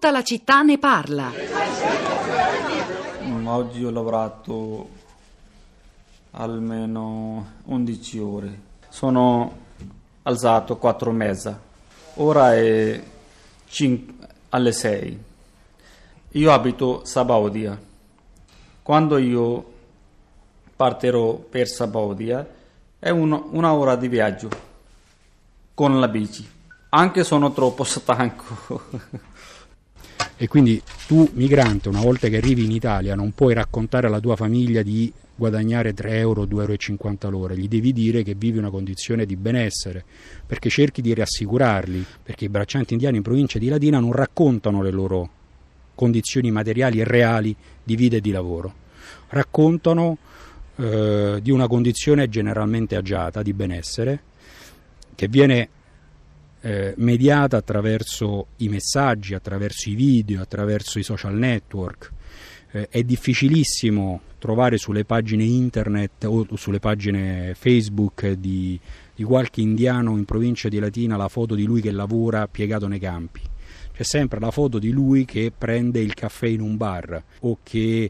Tutta la città ne parla. Mm, Oggi ho lavorato almeno 11 ore. Sono alzato 4 e mezza. Ora è 5 alle 6. Io abito Sabaudia. Quando io partirò per Sabaudia è un- una ora di viaggio con la bici. Anche sono troppo stanco. E quindi tu, migrante, una volta che arrivi in Italia, non puoi raccontare alla tua famiglia di guadagnare 3 euro, 2,50 euro l'ora, gli devi dire che vivi una condizione di benessere, perché cerchi di rassicurarli, perché i braccianti indiani in provincia di Latina non raccontano le loro condizioni materiali e reali di vita e di lavoro, raccontano eh, di una condizione generalmente agiata, di benessere, che viene eh, mediata attraverso i messaggi, attraverso i video, attraverso i social network. Eh, è difficilissimo trovare sulle pagine internet o sulle pagine Facebook di, di qualche indiano in provincia di Latina la foto di lui che lavora piegato nei campi. C'è sempre la foto di lui che prende il caffè in un bar o che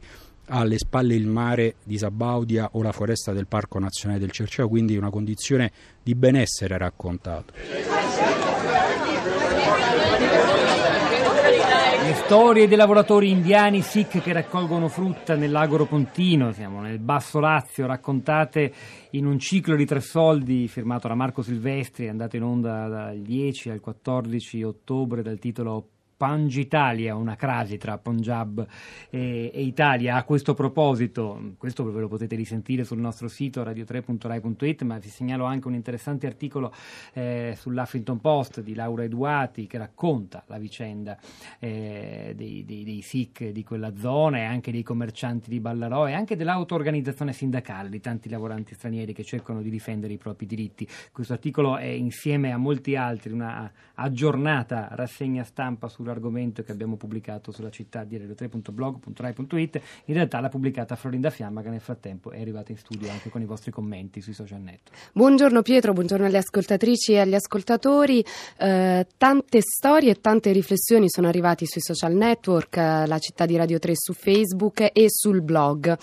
ha alle spalle il mare di Sabaudia o la foresta del Parco Nazionale del Cerceo, quindi una condizione di benessere raccontato. Storie dei lavoratori indiani Sikh che raccolgono frutta nell'Agro Pontino, siamo nel Basso Lazio, raccontate in un ciclo di tre soldi firmato da Marco Silvestri, andato in onda dal 10 al 14 ottobre dal titolo Pangitalia, una crasi tra Punjab e, e, Italia. A questo proposito, questo ve lo potete risentire sul nostro sito radio3.rai.it, ma vi segnalo anche un interessante articolo eh, sull'Huffington Post di Laura Eduati che racconta la vicenda eh, dei, dei, dei Sikh di quella zona e anche dei commercianti di Ballarò e anche dell'auto-organizzazione sindacale di tanti lavoranti stranieri che cercano di difendere i propri diritti. Questo articolo è insieme a molti altri una aggiornata rassegna stampa sul sull'argomento che abbiamo pubblicato sulla città di radio3.blog.rai.it. In realtà l'ha pubblicata Florinda Fiamma che nel frattempo è arrivata in studio anche con i vostri commenti sui social network. Buongiorno Pietro, buongiorno alle ascoltatrici e agli ascoltatori. Eh, tante storie e tante riflessioni sono arrivate sui social network, eh, la città di Radio 3 su Facebook e sul blog.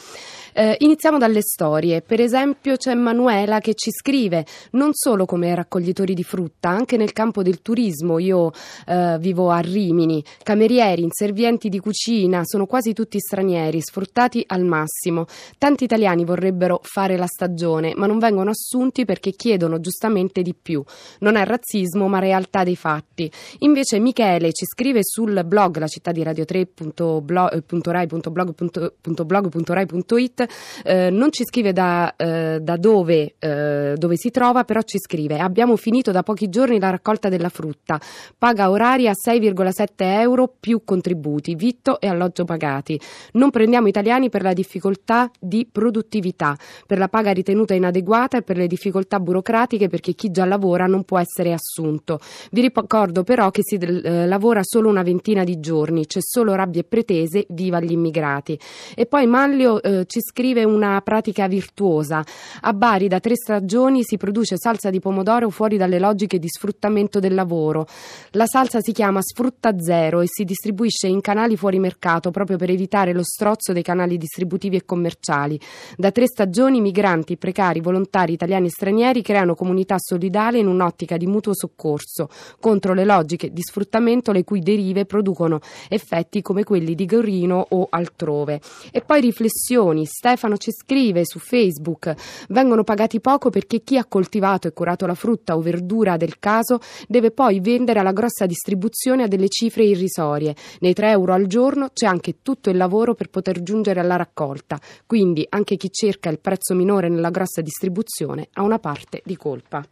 Eh, iniziamo dalle storie. Per esempio c'è Manuela che ci scrive non solo come raccoglitori di frutta, anche nel campo del turismo. Io eh, vivo a Rimini, camerieri, inservienti di cucina, sono quasi tutti stranieri, sfruttati al massimo. Tanti italiani vorrebbero fare la stagione, ma non vengono assunti perché chiedono giustamente di più. Non è razzismo, ma realtà dei fatti. Invece Michele ci scrive sul blog la città di radio3.rai.blog.rai.it eh, non ci scrive da, eh, da dove, eh, dove, si trova, però ci scrive: Abbiamo finito da pochi giorni la raccolta della frutta. Paga oraria 6,7 euro più contributi, vitto e alloggio pagati. Non prendiamo italiani per la difficoltà di produttività, per la paga ritenuta inadeguata e per le difficoltà burocratiche perché chi già lavora non può essere assunto. Vi ricordo però che si eh, lavora solo una ventina di giorni, c'è solo rabbia e pretese, viva gli immigrati. E poi Manlio eh, ci scrive una pratica virtuosa. A Bari da tre stagioni si produce salsa di pomodoro fuori dalle logiche di sfruttamento del lavoro. La salsa si chiama Sfrutta Zero e si distribuisce in canali fuori mercato proprio per evitare lo strozzo dei canali distributivi e commerciali. Da tre stagioni migranti, precari, volontari italiani e stranieri creano comunità solidale in un'ottica di mutuo soccorso contro le logiche di sfruttamento le cui derive producono effetti come quelli di Gorino o altrove. E poi riflessioni. Stefano ci scrive su Facebook: vengono pagati poco perché chi ha coltivato e curato la frutta o verdura del caso deve poi vendere alla grossa distribuzione a delle cifre irrisorie. Nei 3 euro al giorno c'è anche tutto il lavoro per poter giungere alla raccolta. Quindi anche chi cerca il prezzo minore nella grossa distribuzione ha una parte di colpa.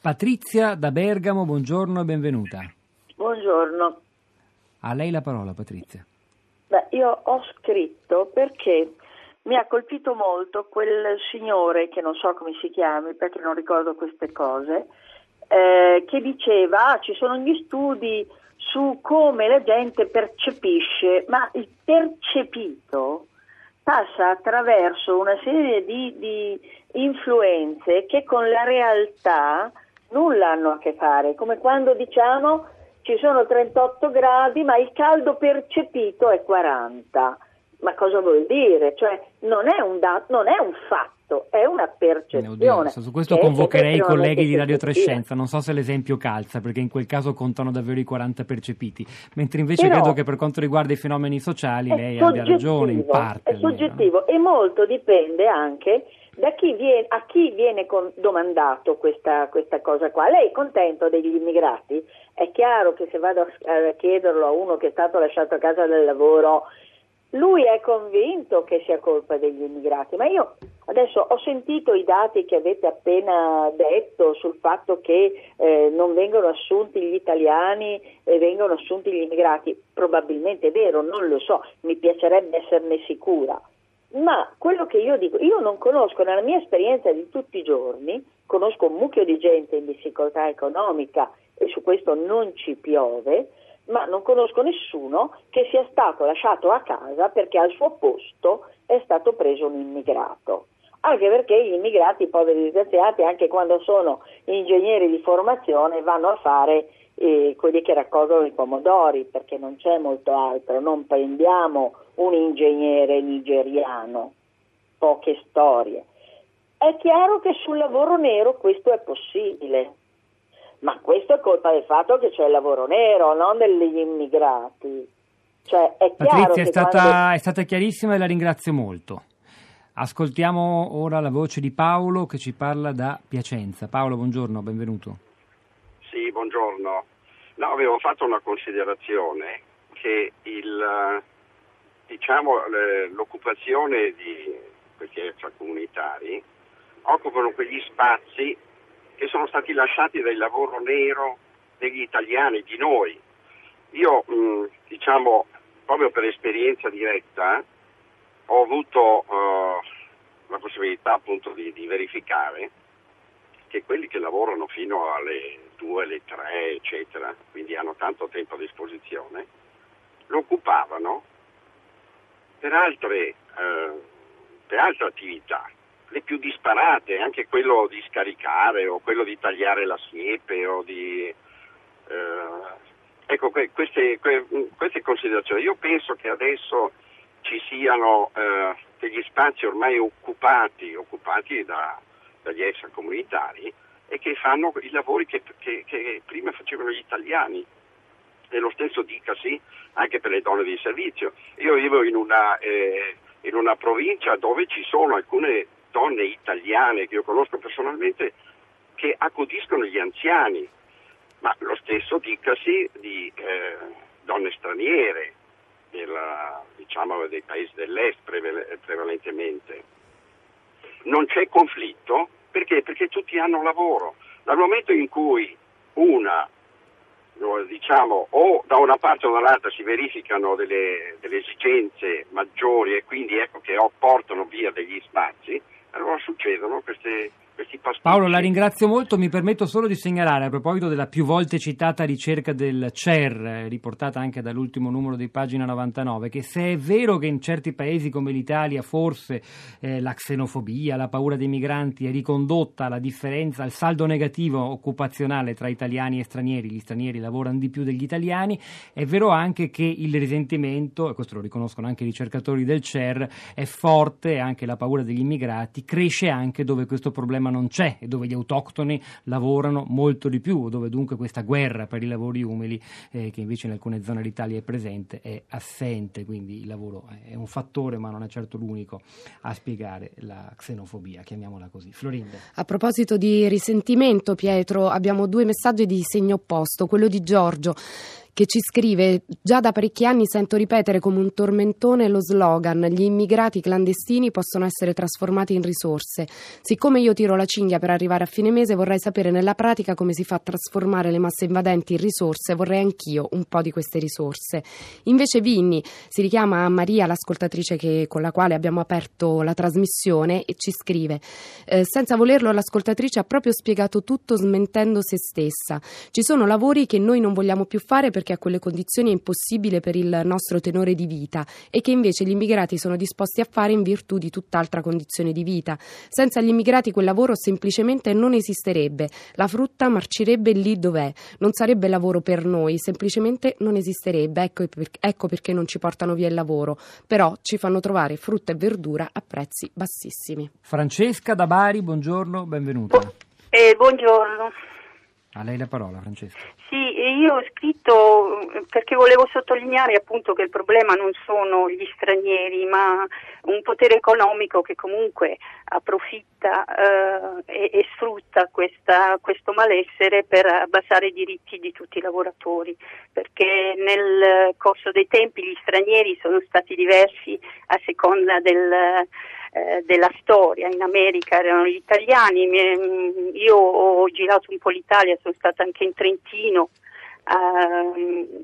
Patrizia da Bergamo, buongiorno e benvenuta. Buongiorno. A lei la parola, Patrizia. Beh, io ho scritto perché mi ha colpito molto quel signore, che non so come si chiami perché non ricordo queste cose, eh, che diceva ah, ci sono gli studi su come la gente percepisce, ma il percepito passa attraverso una serie di, di influenze che con la realtà nulla hanno a che fare, come quando diciamo ci sono 38 gradi, ma il caldo percepito è 40. Ma cosa vuol dire? Cioè, non è un, da- non è un fatto, è una percezione. Su questo convocherei i colleghi di Radio Trescenza, non so se l'esempio calza, perché in quel caso contano davvero i 40 percepiti, mentre invece Però credo che per quanto riguarda i fenomeni sociali lei abbia ragione in parte. È soggettivo no? e molto dipende anche da chi viene, a chi viene domandato questa, questa, cosa qua. Lei è contento degli immigrati? È chiaro che se vado a chiederlo a uno che è stato lasciato a casa del lavoro, lui è convinto che sia colpa degli immigrati, ma io adesso ho sentito i dati che avete appena detto sul fatto che eh, non vengono assunti gli italiani e vengono assunti gli immigrati, probabilmente è vero, non lo so, mi piacerebbe esserne sicura. Ma quello che io dico, io non conosco nella mia esperienza di tutti i giorni, conosco un mucchio di gente in difficoltà economica e su questo non ci piove, ma non conosco nessuno che sia stato lasciato a casa perché al suo posto è stato preso un immigrato. Anche perché gli immigrati, i poveri disgraziati, anche quando sono ingegneri di formazione, vanno a fare eh, quelli che raccolgono i pomodori, perché non c'è molto altro, non prendiamo un ingegnere nigeriano, poche storie. È chiaro che sul lavoro nero questo è possibile, ma questo è colpa del fatto che c'è il lavoro nero, non degli immigrati. Cioè, è Patrizia è stata, quando... è stata chiarissima e la ringrazio molto. Ascoltiamo ora la voce di Paolo che ci parla da Piacenza. Paolo, buongiorno, benvenuto. Sì, buongiorno. No, avevo fatto una considerazione che il, diciamo, l'occupazione di questi extracomunitari occupano quegli spazi che sono stati lasciati dal lavoro nero degli italiani, di noi. Io, mh, diciamo, proprio per esperienza diretta, ho avuto uh, la possibilità appunto di, di verificare che quelli che lavorano fino alle 2, alle 3, eccetera, quindi hanno tanto tempo a disposizione, lo occupavano per altre, eh, per altre attività, le più disparate, anche quello di scaricare o quello di tagliare la siepe o di... Eh, ecco, que, queste, que, queste, considerazioni. Io penso che adesso ci siano eh, degli spazi ormai occupati, occupati da, dagli extracomunitari e che fanno i lavori che, che, che prima facevano gli italiani e lo stesso dicasi anche per le donne di servizio. Io vivo in una, eh, in una, provincia dove ci sono alcune donne italiane che io conosco personalmente che accudiscono gli anziani, ma lo stesso dicasi di eh, donne straniere, della, diciamo dei paesi dell'est prevalentemente. Non c'è conflitto perché? Perché tutti hanno lavoro. Dal momento in cui una diciamo, o da una parte o dall'altra si verificano delle, delle esigenze maggiori e quindi ecco che portano via degli spazi, allora succedono queste, questi pasticci. Paolo, la ringrazio molto. Mi permetto solo di segnalare, a proposito della più volte citata ricerca del CER, riportata anche dall'ultimo numero di pagina 99, che se è vero che in certi paesi come l'Italia forse eh, la xenofobia, la paura dei migranti è ricondotta alla differenza, al saldo negativo occupazionale tra italiani e stranieri, gli stranieri lavorano di più degli italiani, è vero anche che il risentimento, e questo lo riconoscono anche i ricercatori del CER, è forte e anche la paura degli immigrati cresce anche dove questo problema non c'è e dove gli autoctoni lavorano molto di più, dove dunque questa guerra per i lavori umili, eh, che invece in alcune zone d'Italia è presente, è assente, quindi il lavoro è un fattore ma non è certo l'unico a spiegare la xenofobia, chiamiamola così. Florinda. A proposito di risentimento, Pietro, abbiamo due messaggi di segno opposto, quello di Giorgio che ci scrive già da parecchi anni sento ripetere come un tormentone lo slogan gli immigrati clandestini possono essere trasformati in risorse. Siccome io tiro la cinghia per arrivare a fine mese vorrei sapere nella pratica come si fa a trasformare le masse invadenti in risorse, vorrei anch'io un po' di queste risorse. Invece Vinni si richiama a Maria, l'ascoltatrice che, con la quale abbiamo aperto la trasmissione e ci scrive eh, senza volerlo l'ascoltatrice ha proprio spiegato tutto smentendo se stessa. Ci sono lavori che noi non vogliamo più fare perché perché a quelle condizioni è impossibile per il nostro tenore di vita e che invece gli immigrati sono disposti a fare in virtù di tutt'altra condizione di vita. Senza gli immigrati quel lavoro semplicemente non esisterebbe, la frutta marcirebbe lì dov'è, non sarebbe lavoro per noi, semplicemente non esisterebbe, ecco, ecco perché non ci portano via il lavoro, però ci fanno trovare frutta e verdura a prezzi bassissimi. Francesca da Bari, buongiorno, benvenuta. Eh, buongiorno. A lei la parola, Francesca. Sì, io ho scritto perché volevo sottolineare appunto che il problema non sono gli stranieri, ma un potere economico che comunque approfitta eh, e, e, sfrutta questa, questo malessere per abbassare i diritti di tutti i lavoratori, perché nel corso dei tempi gli stranieri sono stati diversi a seconda del eh, della storia. In America erano gli italiani, io ho girato un po' l'Italia, sono stata anche in Trentino. Uh,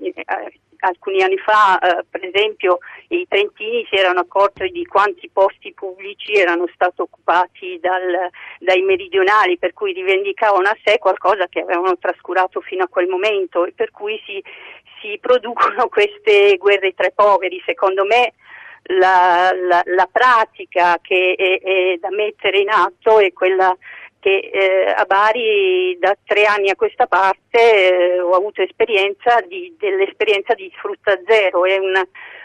alcuni anni fa, uh, per esempio, i trentini si erano accorti di quanti posti pubblici erano stati occupati dal, dai meridionali, per cui rivendicavano a sé qualcosa che avevano trascurato fino a quel momento e per cui si, si producono queste guerre tra i poveri. Secondo me la, la, la pratica che è, è, da mettere in atto è quella che eh, a Bari da tre anni a questa parte eh, ho avuto esperienza di, dell'esperienza di sfrutta zero, è un,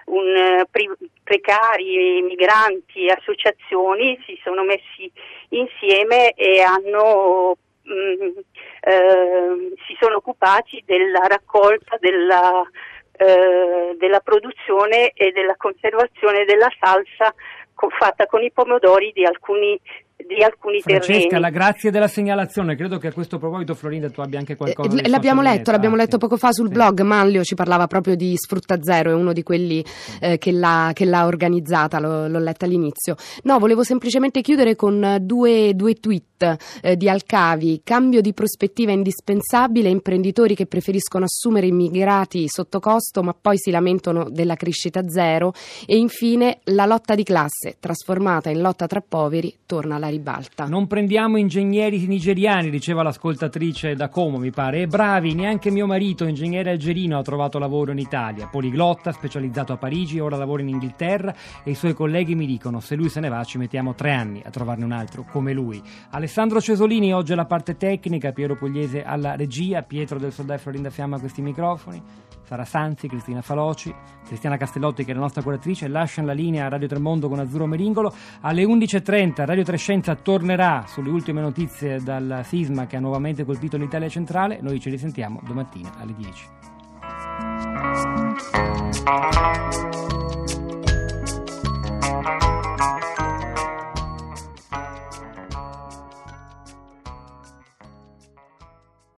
un pre, precari, migranti, associazioni si sono messi insieme e hanno mm, eh, si sono occupati della raccolta della eh, della produzione e della conservazione della salsa fatta con i pomodori di alcuni di alcuni Francesca, terreni. la grazie della segnalazione. Credo che a questo proposito, Florinda, tu abbia anche qualcosa eh, L'abbiamo letto, l'abbiamo letto poco fa sul sì. blog. Manlio ci parlava proprio di Sfrutta Zero, è uno di quelli eh, che, l'ha, che, l'ha, organizzata, l'ho, l'ho, letta all'inizio. No, volevo semplicemente chiudere con due, due tweet eh, di Alcavi. Cambio di prospettiva indispensabile, imprenditori che preferiscono assumere immigrati sotto costo ma poi si lamentano della crescita zero. E infine la lotta di classe, trasformata in lotta tra poveri, torna alla ribalta. Non prendiamo ingegneri nigeriani, diceva l'ascoltatrice da Como, mi pare. E bravi, neanche mio marito, ingegnere algerino, ha trovato lavoro in Italia. Poliglotta, specializzato a Parigi, ora lavora in Inghilterra e i suoi colleghi mi dicono se lui se ne va ci mettiamo tre anni a trovarne un altro come lui. Alessandro Cesolini oggi alla parte tecnica, Piero Pugliese alla regia, Pietro del Soldai Florinda Fiamma a questi microfoni. Sara Sanzi, Cristina Faloci, Cristiana Castellotti che è la nostra curatrice, lasciano la linea a Radio Tremondo con Azzurro Meringolo. Alle 11.30 Radio Trescenza tornerà sulle ultime notizie dal sisma che ha nuovamente colpito l'Italia centrale. Noi ci risentiamo domattina alle 10.